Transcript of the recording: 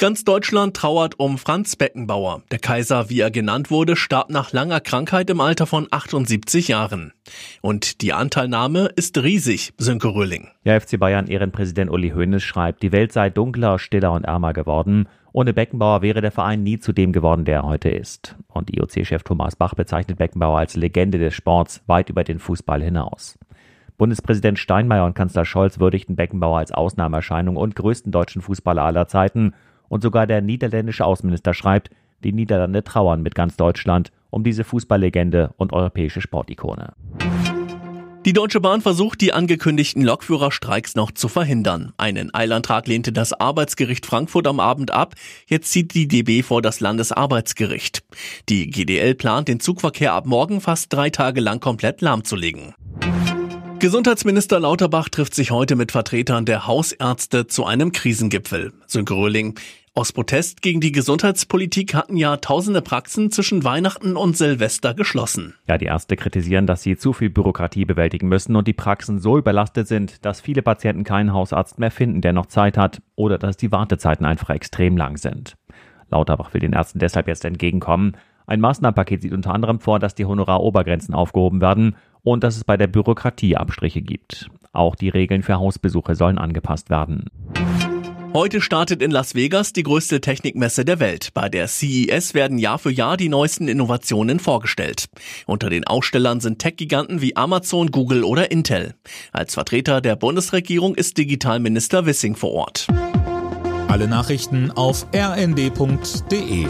Ganz Deutschland trauert um Franz Beckenbauer. Der Kaiser, wie er genannt wurde, starb nach langer Krankheit im Alter von 78 Jahren. Und die Anteilnahme ist riesig, Sönke Röhling. Ja, FC Bayern Ehrenpräsident Uli Hoeneß schreibt, die Welt sei dunkler, stiller und ärmer geworden. Ohne Beckenbauer wäre der Verein nie zu dem geworden, der er heute ist. Und IOC-Chef Thomas Bach bezeichnet Beckenbauer als Legende des Sports weit über den Fußball hinaus. Bundespräsident Steinmeier und Kanzler Scholz würdigten Beckenbauer als Ausnahmeerscheinung und größten deutschen Fußballer aller Zeiten. Und sogar der niederländische Außenminister schreibt, die Niederlande trauern mit ganz Deutschland um diese Fußballlegende und europäische Sportikone. Die Deutsche Bahn versucht, die angekündigten Lokführerstreiks noch zu verhindern. Einen Eilantrag lehnte das Arbeitsgericht Frankfurt am Abend ab. Jetzt zieht die DB vor das Landesarbeitsgericht. Die GDL plant, den Zugverkehr ab morgen fast drei Tage lang komplett lahmzulegen. Gesundheitsminister Lauterbach trifft sich heute mit Vertretern der Hausärzte zu einem Krisengipfel. Sönke Röhling. Aus Protest gegen die Gesundheitspolitik hatten ja tausende Praxen zwischen Weihnachten und Silvester geschlossen. Ja, die Ärzte kritisieren, dass sie zu viel Bürokratie bewältigen müssen und die Praxen so überlastet sind, dass viele Patienten keinen Hausarzt mehr finden, der noch Zeit hat oder dass die Wartezeiten einfach extrem lang sind. Lauterbach will den Ärzten deshalb jetzt entgegenkommen. Ein Maßnahmenpaket sieht unter anderem vor, dass die Honorarobergrenzen aufgehoben werden und dass es bei der Bürokratie Abstriche gibt. Auch die Regeln für Hausbesuche sollen angepasst werden. Heute startet in Las Vegas die größte Technikmesse der Welt. Bei der CES werden Jahr für Jahr die neuesten Innovationen vorgestellt. Unter den Ausstellern sind Tech-Giganten wie Amazon, Google oder Intel. Als Vertreter der Bundesregierung ist Digitalminister Wissing vor Ort. Alle Nachrichten auf rnd.de